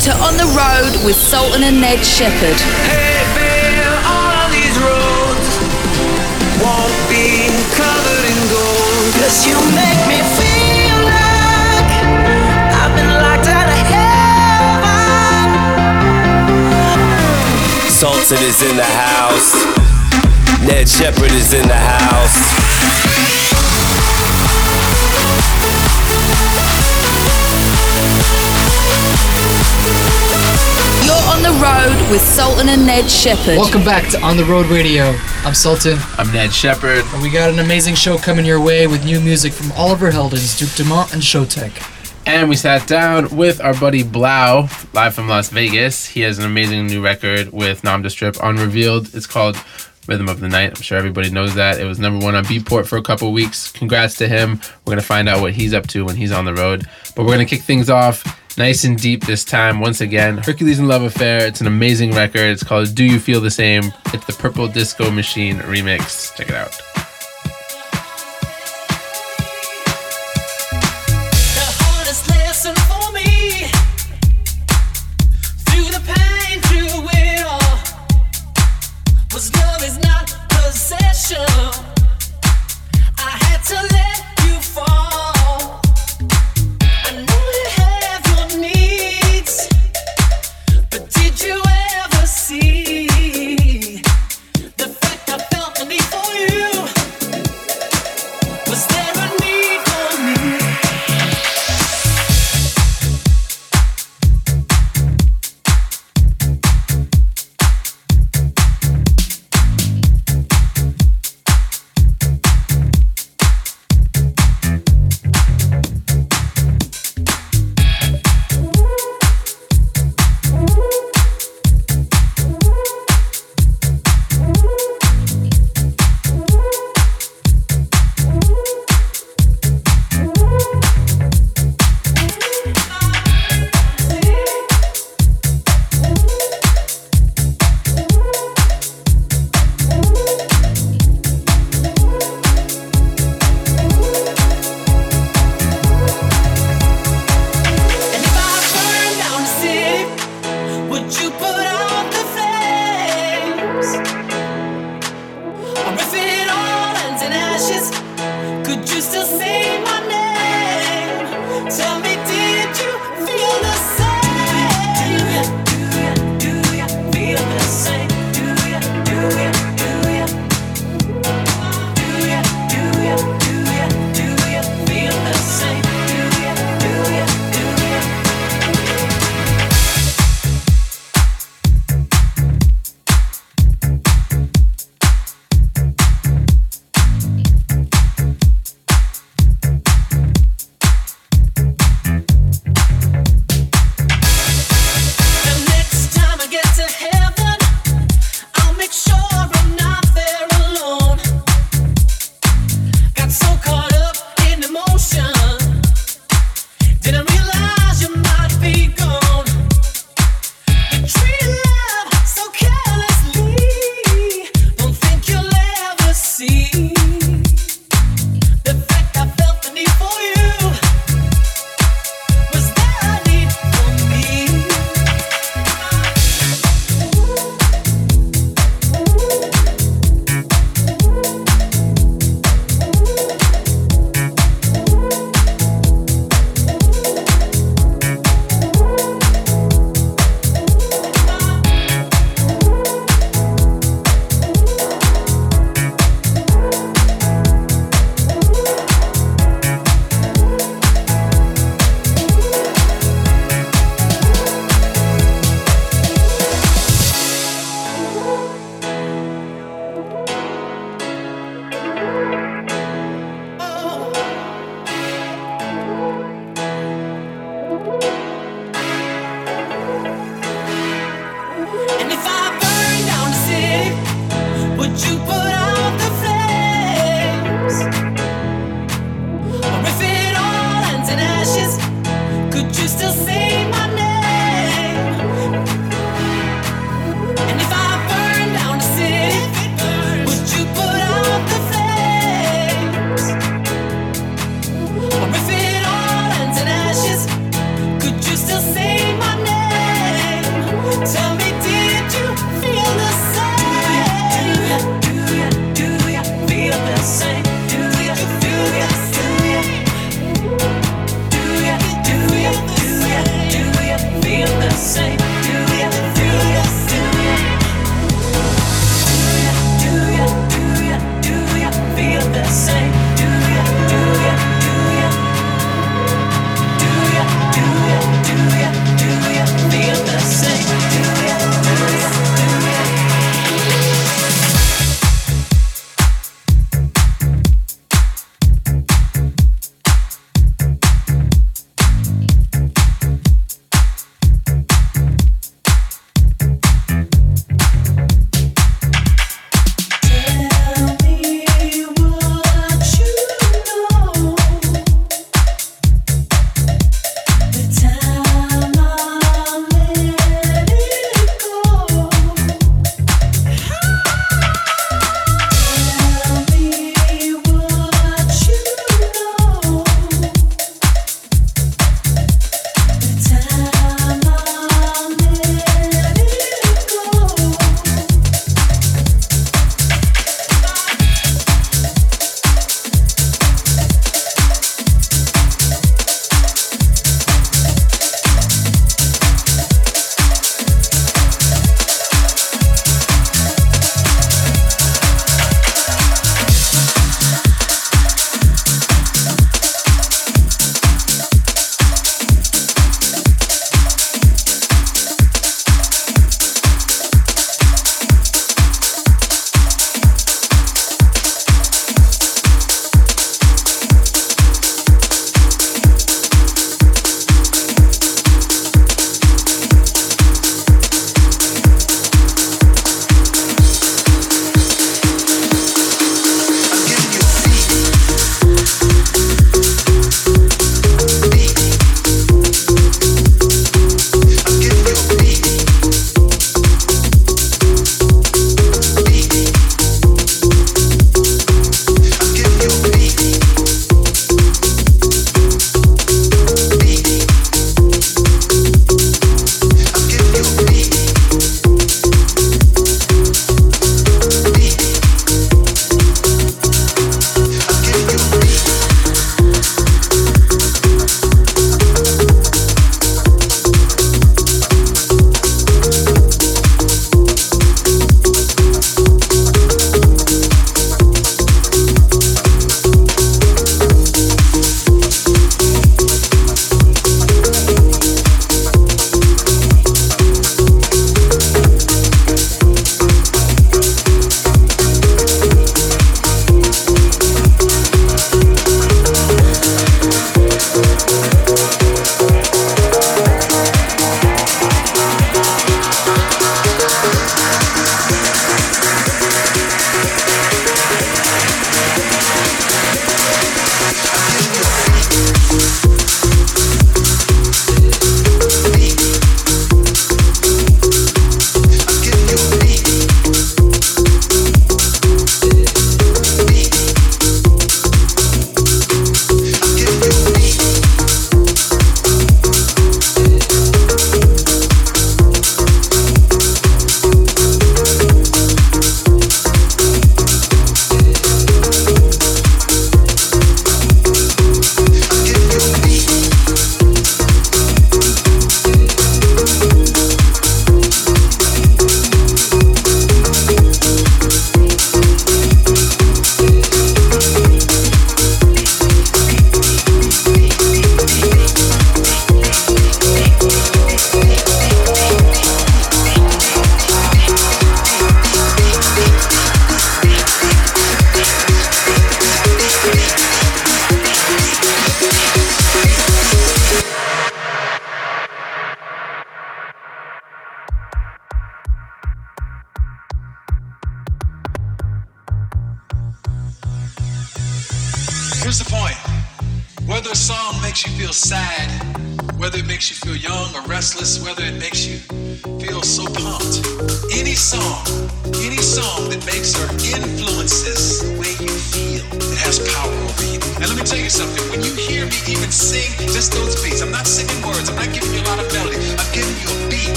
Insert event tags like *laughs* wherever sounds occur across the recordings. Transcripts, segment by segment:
to On the Road with Sultan and Ned Shepard. Hey, babe, all these roads won't be covered in gold. Cause you make me feel like I've been locked out of heaven. Sultan is in the house. Ned Shepard is in the house. The road with Sultan and Ned Shepard. Welcome back to On the Road Radio. I'm Sultan, I'm Ned Shepard. and we got an amazing show coming your way with new music from Oliver Heldens, Duke Dumont, and Showtek. And we sat down with our buddy 3LAU, live from Las Vegas. He has an amazing new record with Nam Strip on Revealed. It's called Rhythm of the Night. I'm sure everybody knows that. It was number one on Beatport for a couple weeks. Congrats to him. We're going to find out what he's up to when he's on the road. But we're going to kick things off nice and deep this time. Once again, Hercules and Love Affair. It's an amazing record. It's called Do You Feel the Same? It's the Purple Disco Machine remix. Check it out.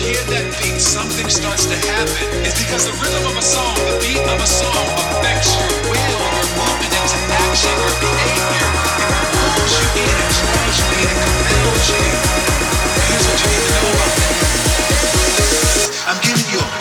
Hear that beat, something starts to happen. It's because the rhythm of a song, the beat of a song affects your will, your movement into action, your behavior. It pulls you it draws you it compels you. Here's what you need to know about that. I'm giving you a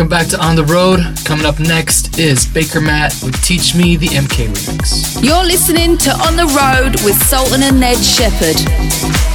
Welcome back to On the Road. Coming up next is Bakermat with Teach Me the MK Remix. You're listening to On the Road with Sultan and Ned Shepard.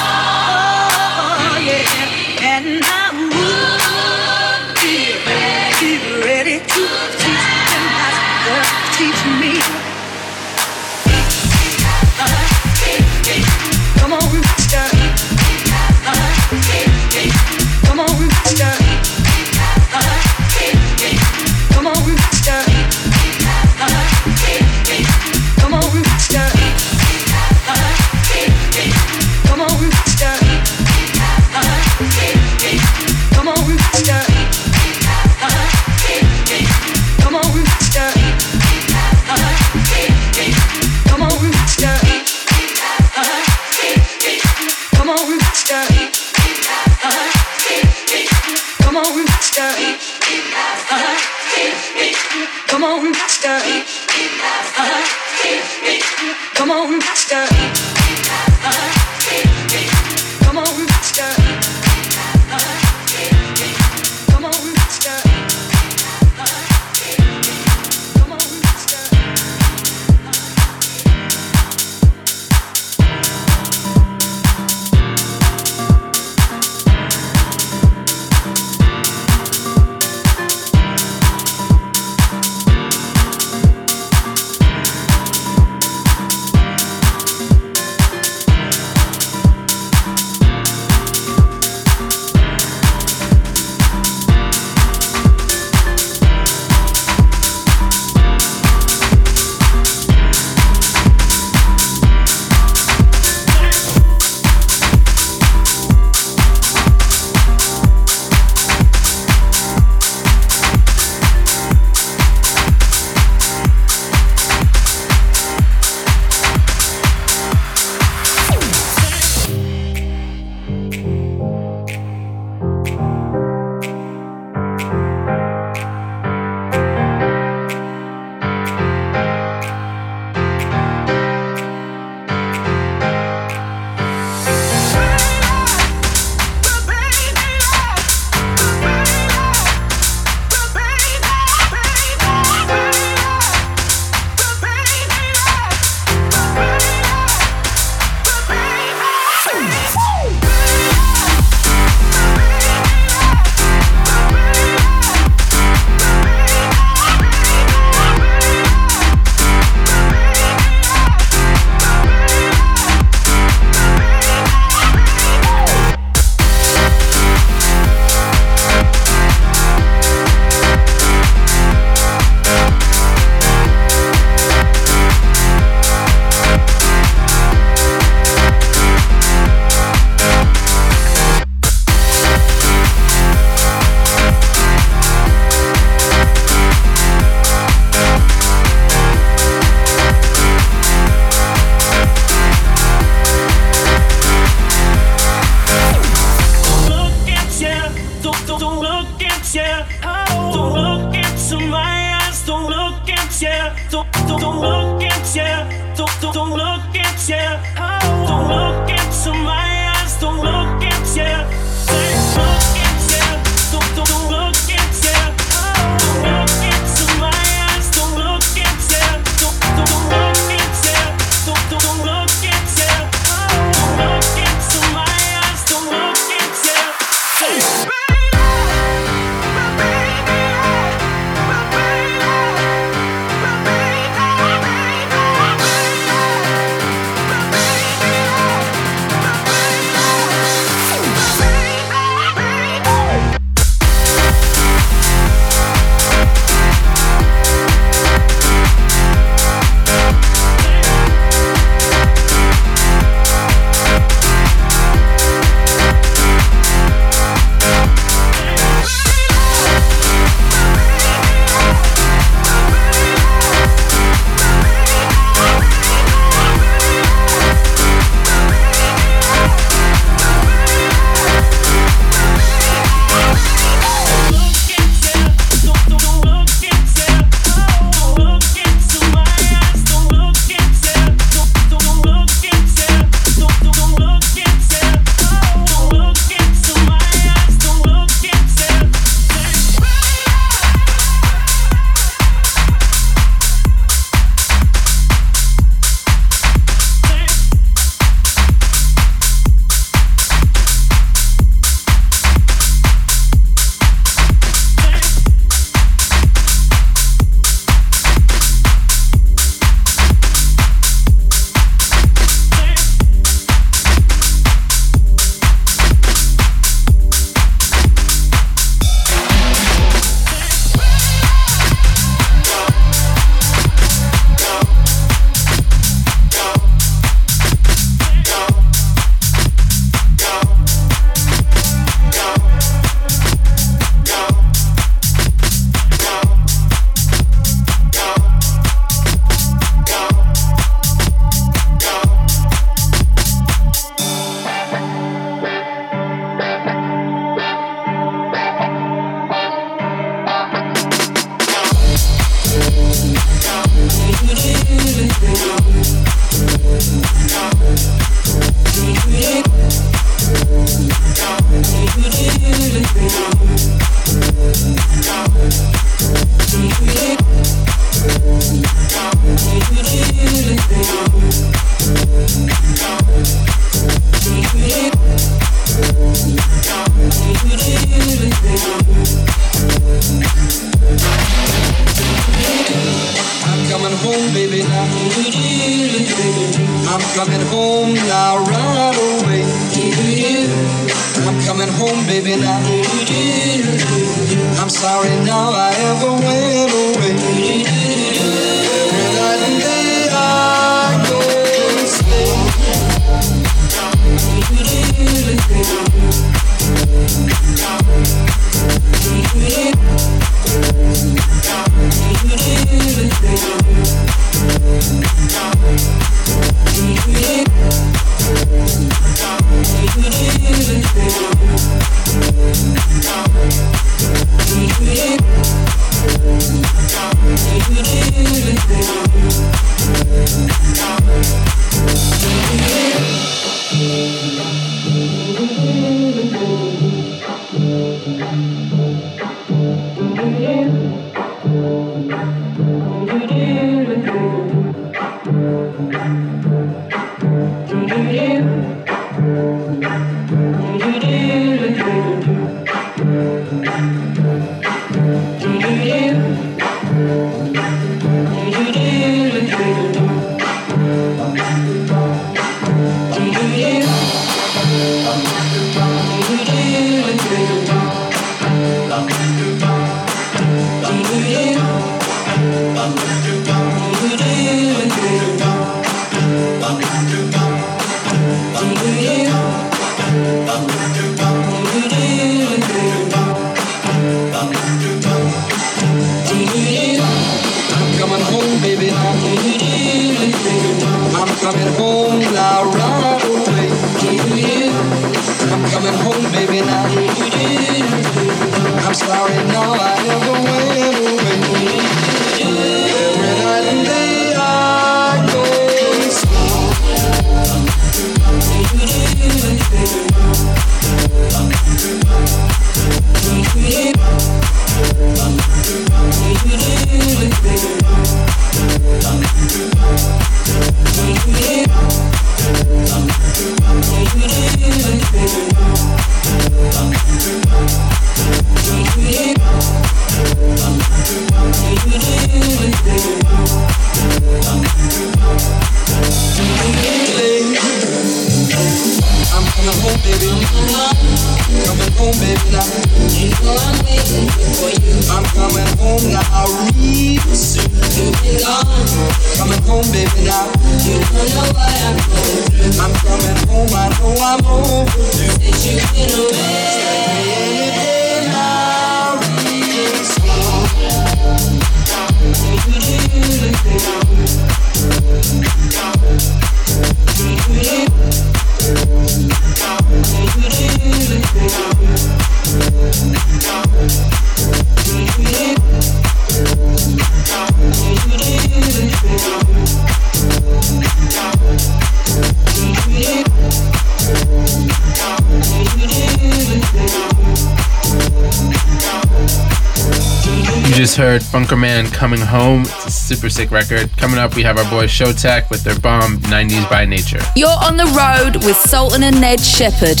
just heard Funkerman Coming Home. It's a super sick record. Coming up, we have our boy Showtek with their bomb 90s by Nature. You're on the road with Sultan and Ned Shepard.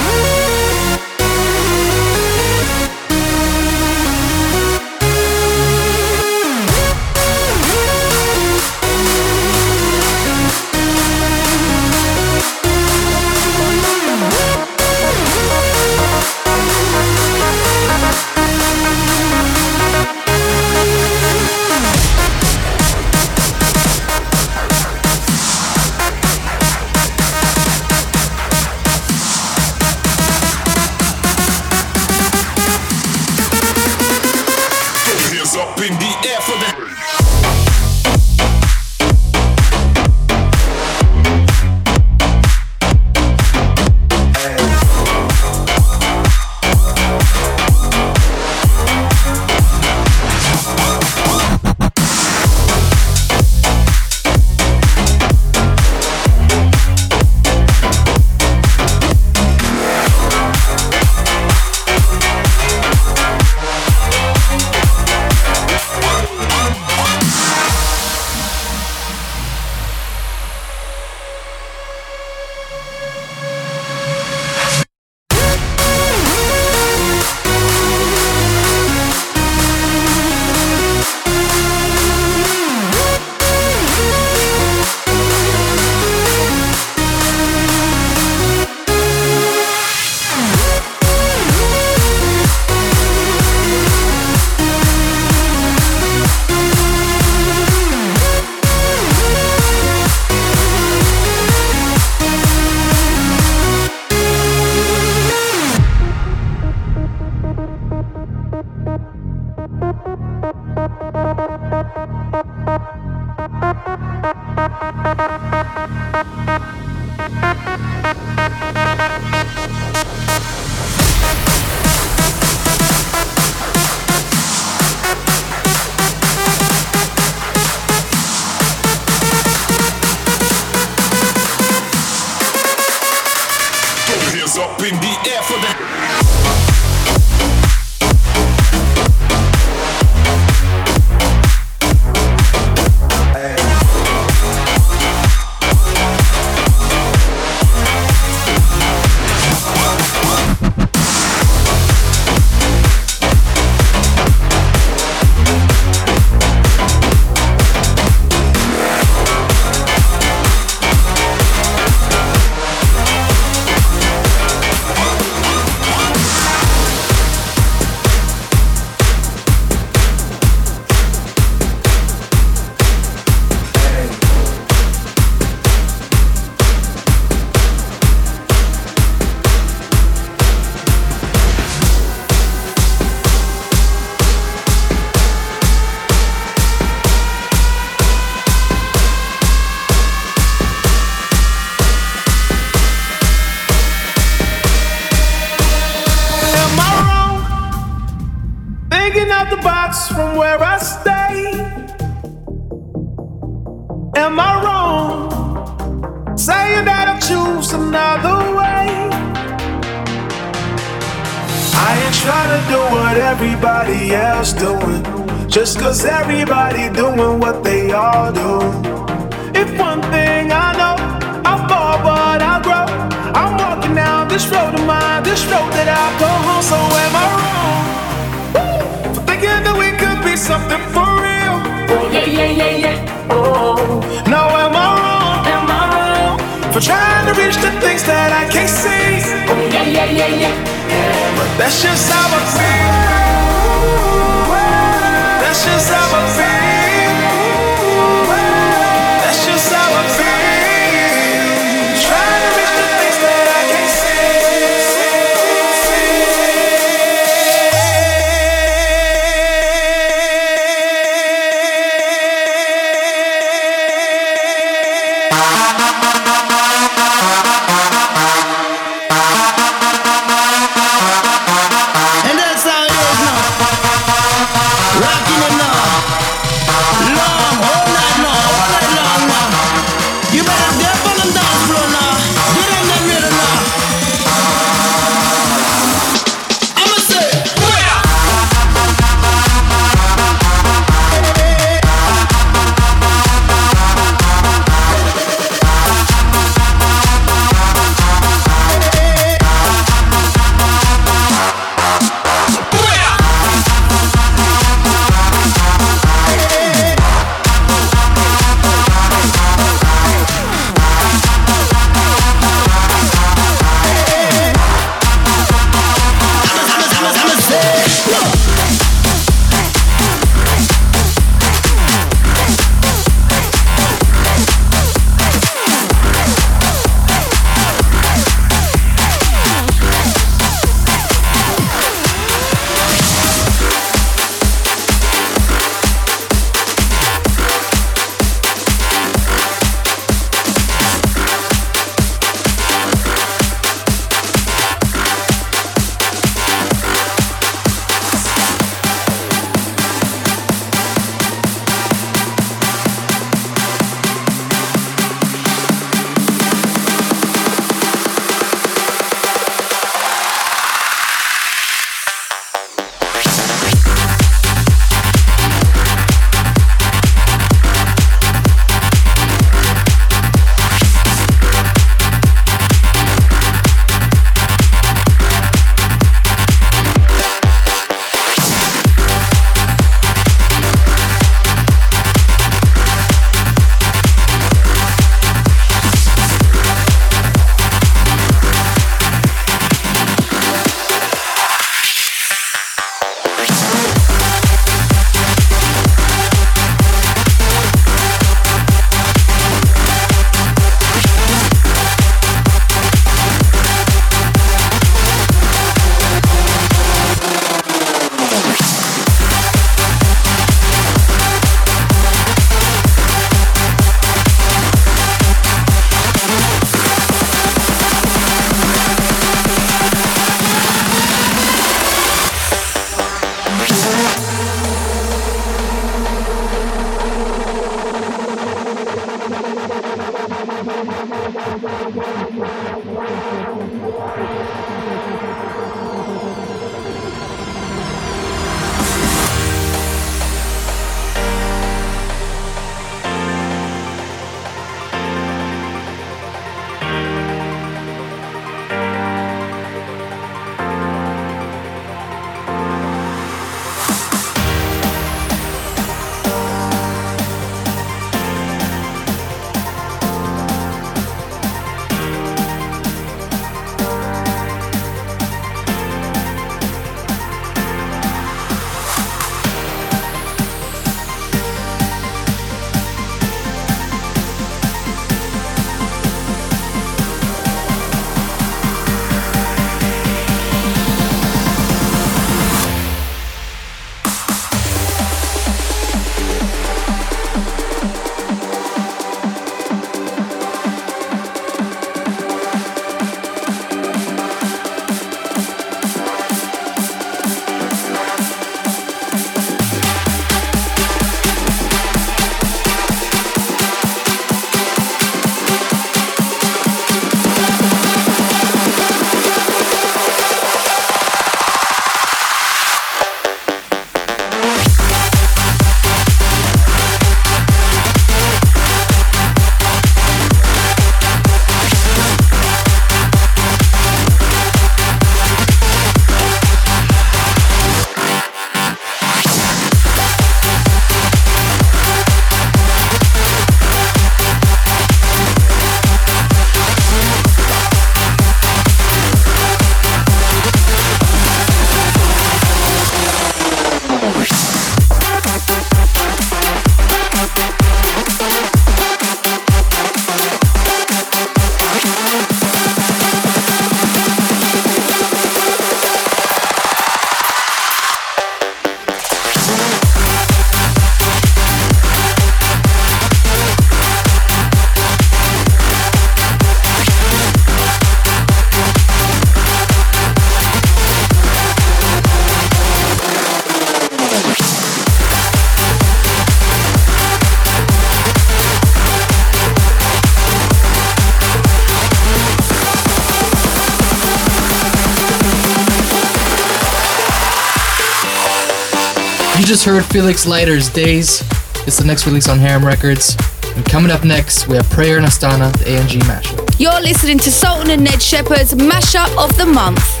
Just heard Felix Leiter's Days. It's the next release on Harem Records. And coming up next, we have Prayer and Astana, the ANG mashup. You're listening to Sultan and Ned Shepard's mashup of the month.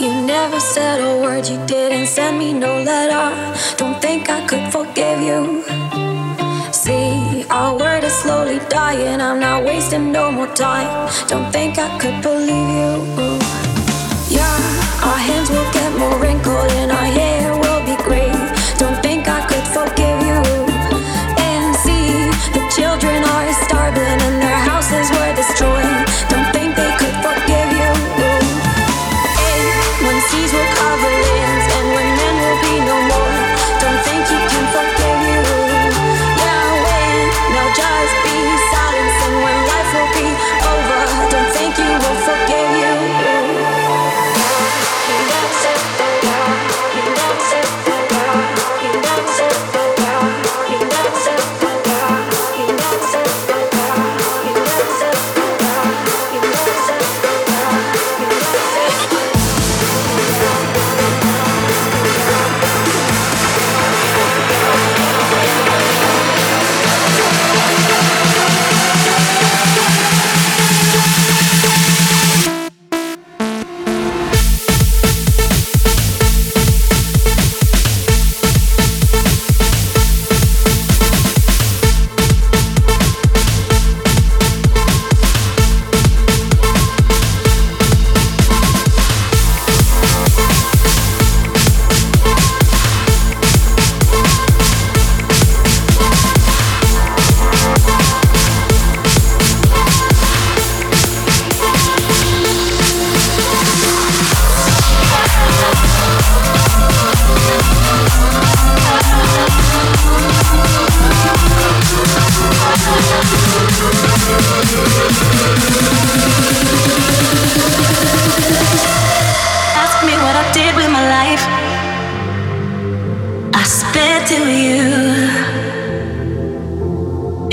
You never said a word, you didn't send me no letter. Don't think I could forgive you. See, our word is slowly dying, I'm not wasting no more time. Don't think I could believe you. Yeah, our hands will get more wrinkled and our did with my life. I spent to you.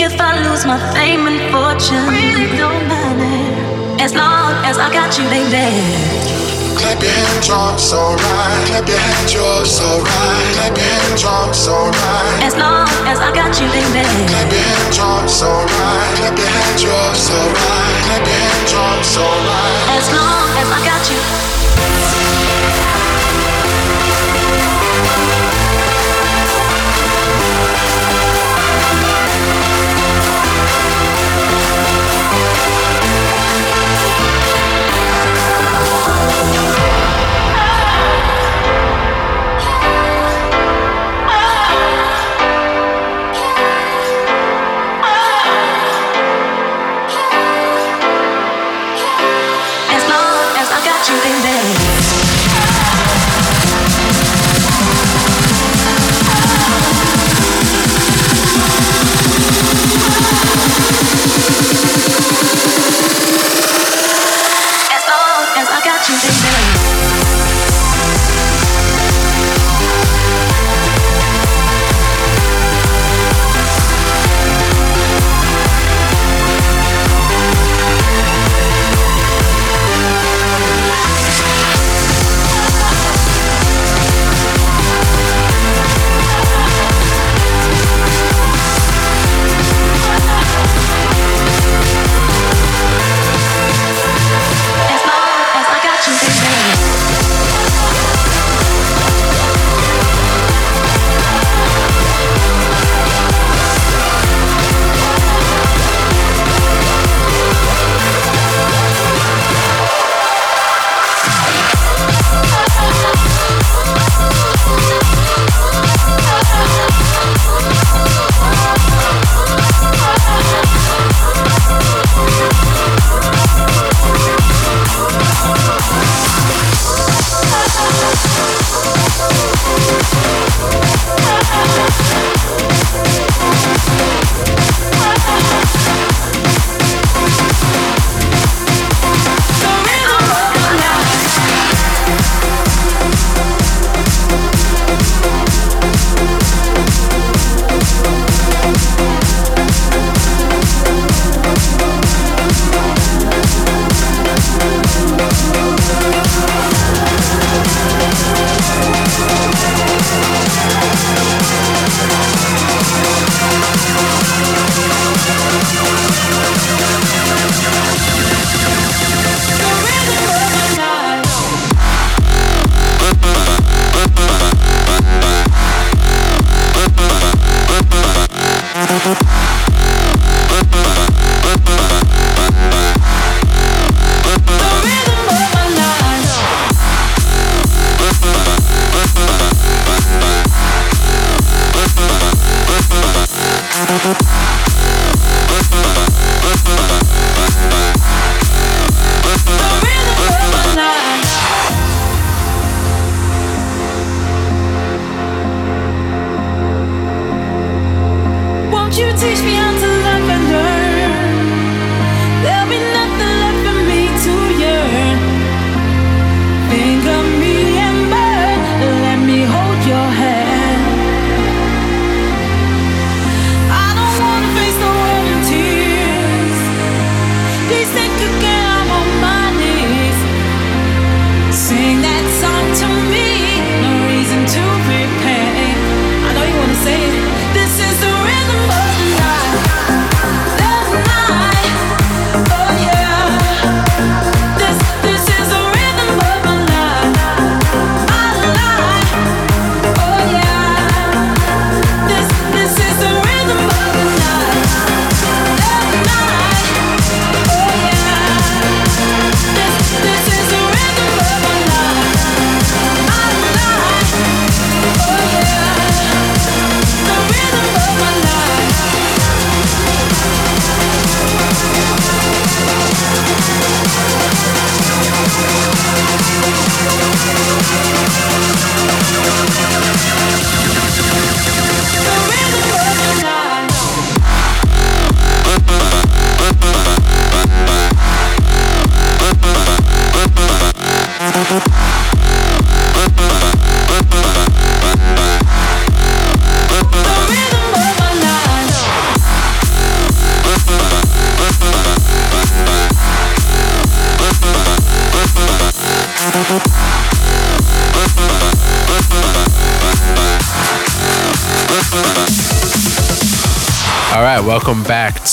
If I lose my fame and fortune, really don't matter. As long as I got you, baby. Clap your hands, drums, alright. Clap your hands, yours, alright. Clap your hands, drums, alright. As long as I got you, baby. Clap your hands, drums, alright. Clap your hands, yours, alright. Clap your hands, drums, alright. As long as I got you. As long as I got you,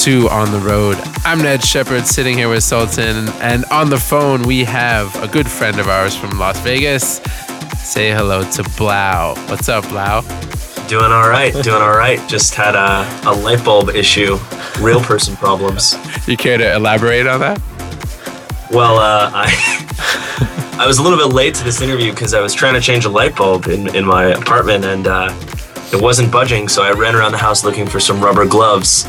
to On the Road. I'm Ned Shepard sitting here with Sultan, and on the phone we have a good friend of ours from Las Vegas. Say hello to 3LAU. What's up, 3LAU? Doing all right, doing all right. Just had a, a light bulb issue, real person problems. You care to elaborate on that? Well, uh, I *laughs* I was a little bit late to this interview because I was trying to change a light bulb in, in my apartment and uh, it wasn't budging. So I ran around the house looking for some rubber gloves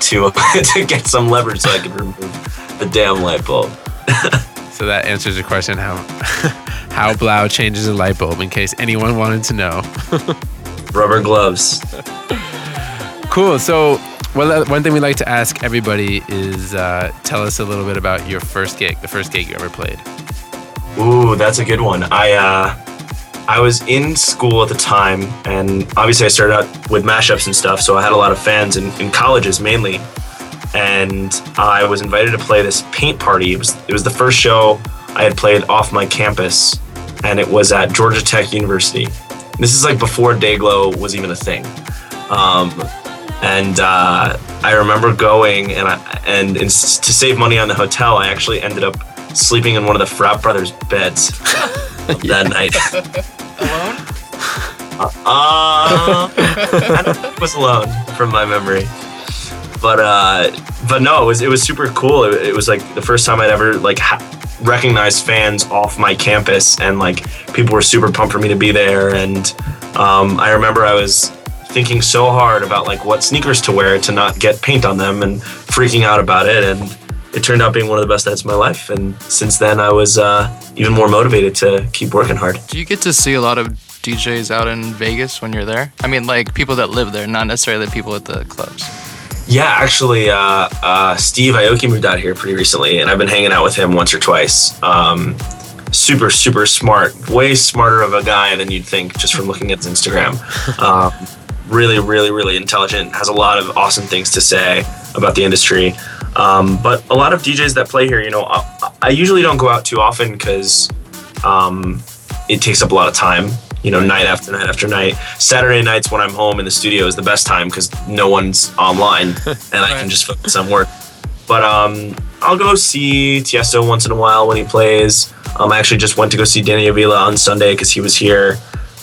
to *laughs* to get some leverage so I could remove the damn light bulb. *laughs* So that answers your question how *laughs* how 3LAU changes a light bulb in case anyone wanted to know. Rubber gloves. Cool. So, well, one thing we like to ask everybody is uh, tell us a little bit about your first gig, the first gig you ever played. Ooh, that's a good one. I uh, I was in school at the time, and obviously I started out with mashups and stuff, so I had a lot of fans in, in colleges mainly. And I was invited to play this paint party. It was it was the first show I had played off my campus, and it was at Georgia Tech University. This is like before Dayglow was even a thing. Um, and uh, I remember going, and I, and in, to save money on the hotel, I actually ended up sleeping in one of the frat brothers' beds *laughs* that night. Uh, I don't think I was alone from my memory. But uh, but no, it was it was super cool. It, it was like the first time I'd ever like ha- recognized fans off my campus, and like people were super pumped for me to be there. And um, I remember I was thinking so hard about like what sneakers to wear to not get paint on them, and freaking out about it. And it turned out being one of the best nights of my life. And since then, I was uh, even more motivated to keep working hard. Do you get to see a lot of DJs out in Vegas when you're there? I mean, like people that live there, not necessarily the people at the clubs. Yeah, actually, uh, uh, Steve Aoki moved out here pretty recently, and I've been hanging out with him once or twice. Um, super, super smart, way smarter of a guy than you'd think just from looking at his Instagram. *laughs* Um, really, really, really intelligent, has a lot of awesome things to say about the industry. Um, but a lot of DJs that play here, you know, I, I usually don't go out too often because um, it takes up a lot of time you know, night after night after night. Saturday nights when I'm home in the studio is the best time because no one's online *laughs* and I can just focus on work. But um, I'll go see Tiesto once in a while when he plays. Um, I actually just went to go see Danny Avila on Sunday because he was here.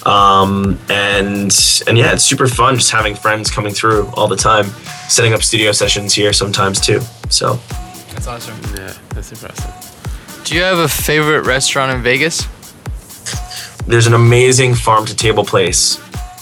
Um, and and yeah, it's super fun just having friends coming through all the time, setting up studio sessions here sometimes too. So That's awesome. Yeah, that's impressive. Do you have a favorite restaurant in Vegas? there's an amazing farm to table place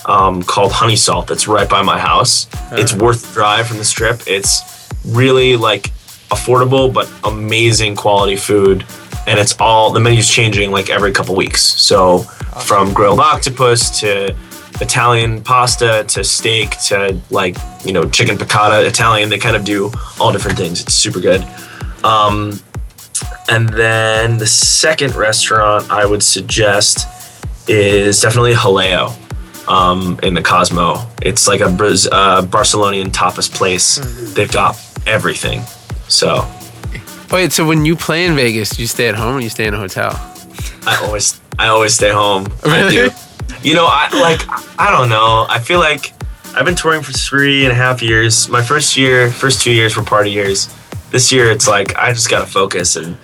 um, called Honey Salt that's right by my house. It's worth the drive from the strip. It's really like affordable but amazing quality food, and it's all the menu's changing like every couple weeks. So from grilled octopus to Italian pasta to steak to like you know chicken piccata Italian. They kind of do all different things. It's super good. Um, and then the second restaurant I would suggest is definitely Jaleo um, in the Cosmo. It's like a Braz- uh, Barcelonian tapas place. They've got everything. So Wait, so when you play in Vegas, do you stay at home or you stay in a hotel? I always I always stay home. I Really? do. You know, I like I don't know. I feel like I've been touring for three and a half years. My first year, first two years were party years. This year, it's like I just gotta focus, and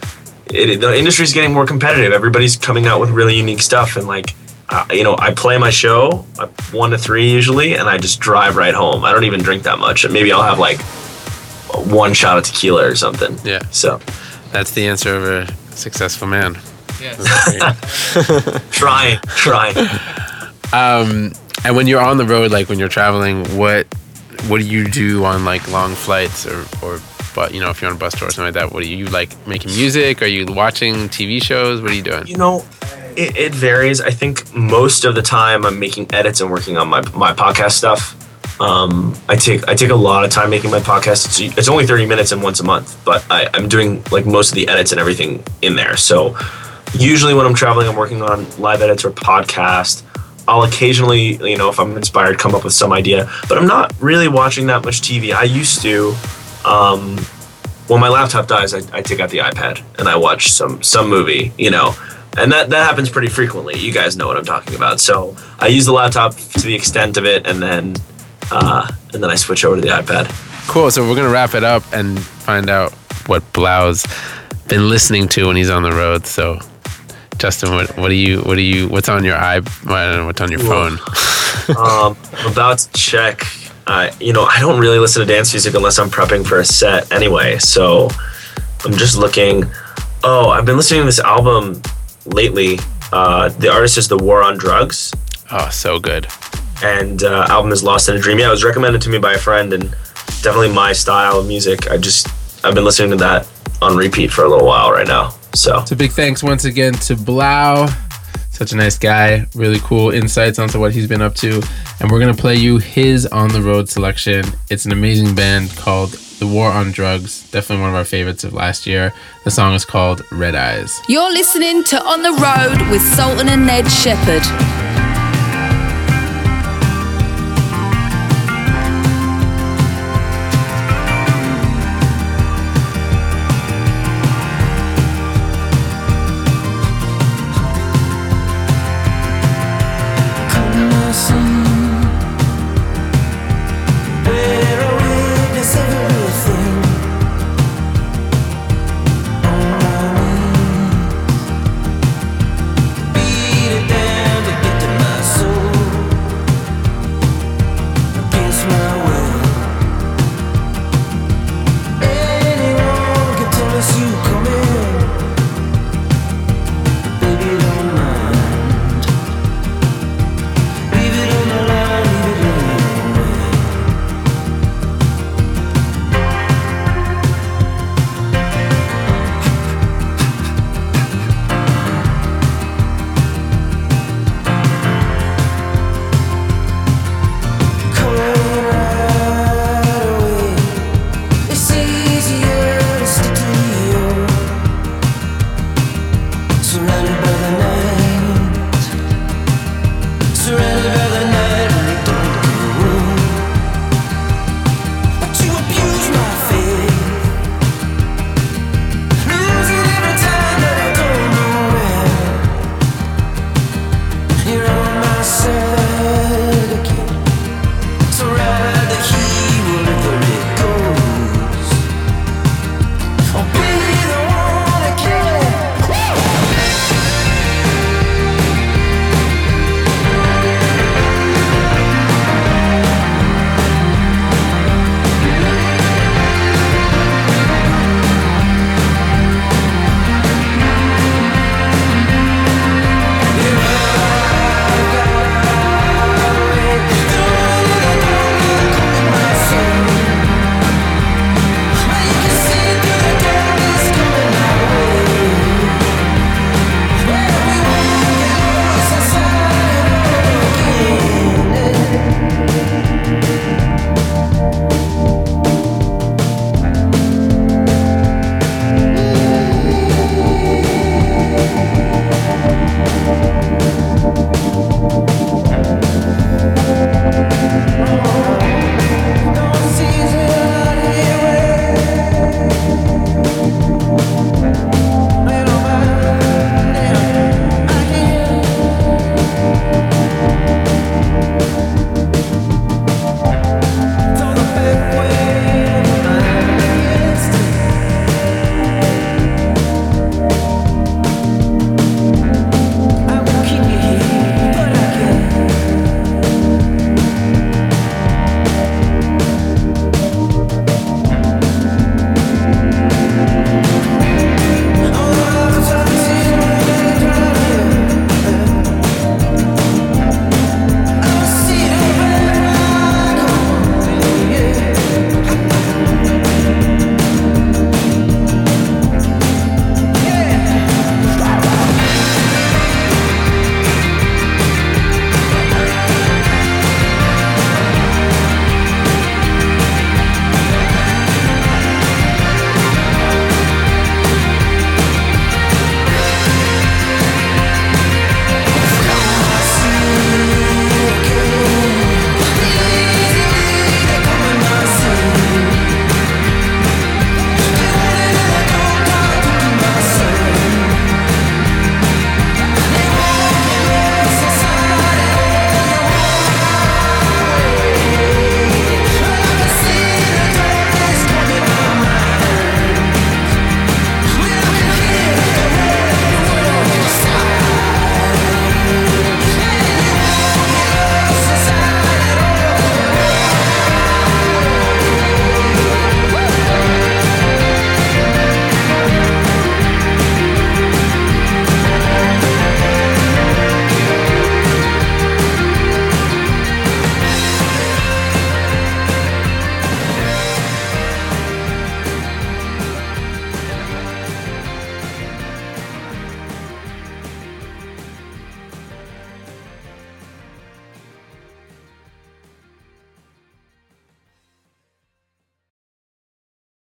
it, the industry's getting more competitive. Everybody's coming out with really unique stuff, and like uh, you know, I play my show uh, one to three usually, and I just drive right home. I don't even drink that much. Maybe I'll have like one shot of tequila or something. Yeah. So That's the answer of a successful man. Yeah. *laughs* Trying, trying. Um, and when you're on the road, like when you're traveling, what what do you do on like long flights or or but you know if you're on a bus tour or something like that? What do you like making music? Are you watching TV shows? What are you doing? You know, it, it varies. I think most of the time I'm making edits and working on my my podcast stuff. Um, I take I take a lot of time making my podcast. It's, it's only 30 minutes and once a month, but I, I'm doing like most of the edits and everything in there. So usually when I'm traveling, I'm working on live edits or podcast. I'll occasionally, you know, if I'm inspired, come up with some idea, but I'm not really watching that much TV. I used to. Um, when my laptop dies, I, I take out the iPad and I watch some some movie, you know, and that that happens pretty frequently. You guys know what I'm talking about. So I use the laptop to the extent of it, and then uh, and then I switch over to the iPad. Cool. So we're gonna wrap it up and find out what 3LAU's been listening to when he's on the road. So, Justin, what what do you what do you what's on your i I don't know, what's on your phone? *laughs* *laughs* um, I'm about to check. Uh, you know, I don't really listen to dance music unless I'm prepping for a set anyway. So I'm just looking. Oh, I've been listening to this album lately. Uh, the artist is The War on Drugs. Oh, so good. And uh, album is Lost in a Dream. Yeah, it was recommended to me by a friend, and definitely my style of music. I just I've been listening to that on repeat for a little while right now. So So big thanks once again to 3LAU. Such a nice guy. Really cool insights onto what he's been up to. And we're gonna play you his on the road selection. It's an amazing band called The War on Drugs. Definitely one of our favorites of last year. The song is called Red Eyes. You're listening to On the Road with Sultan and Ned Shepard.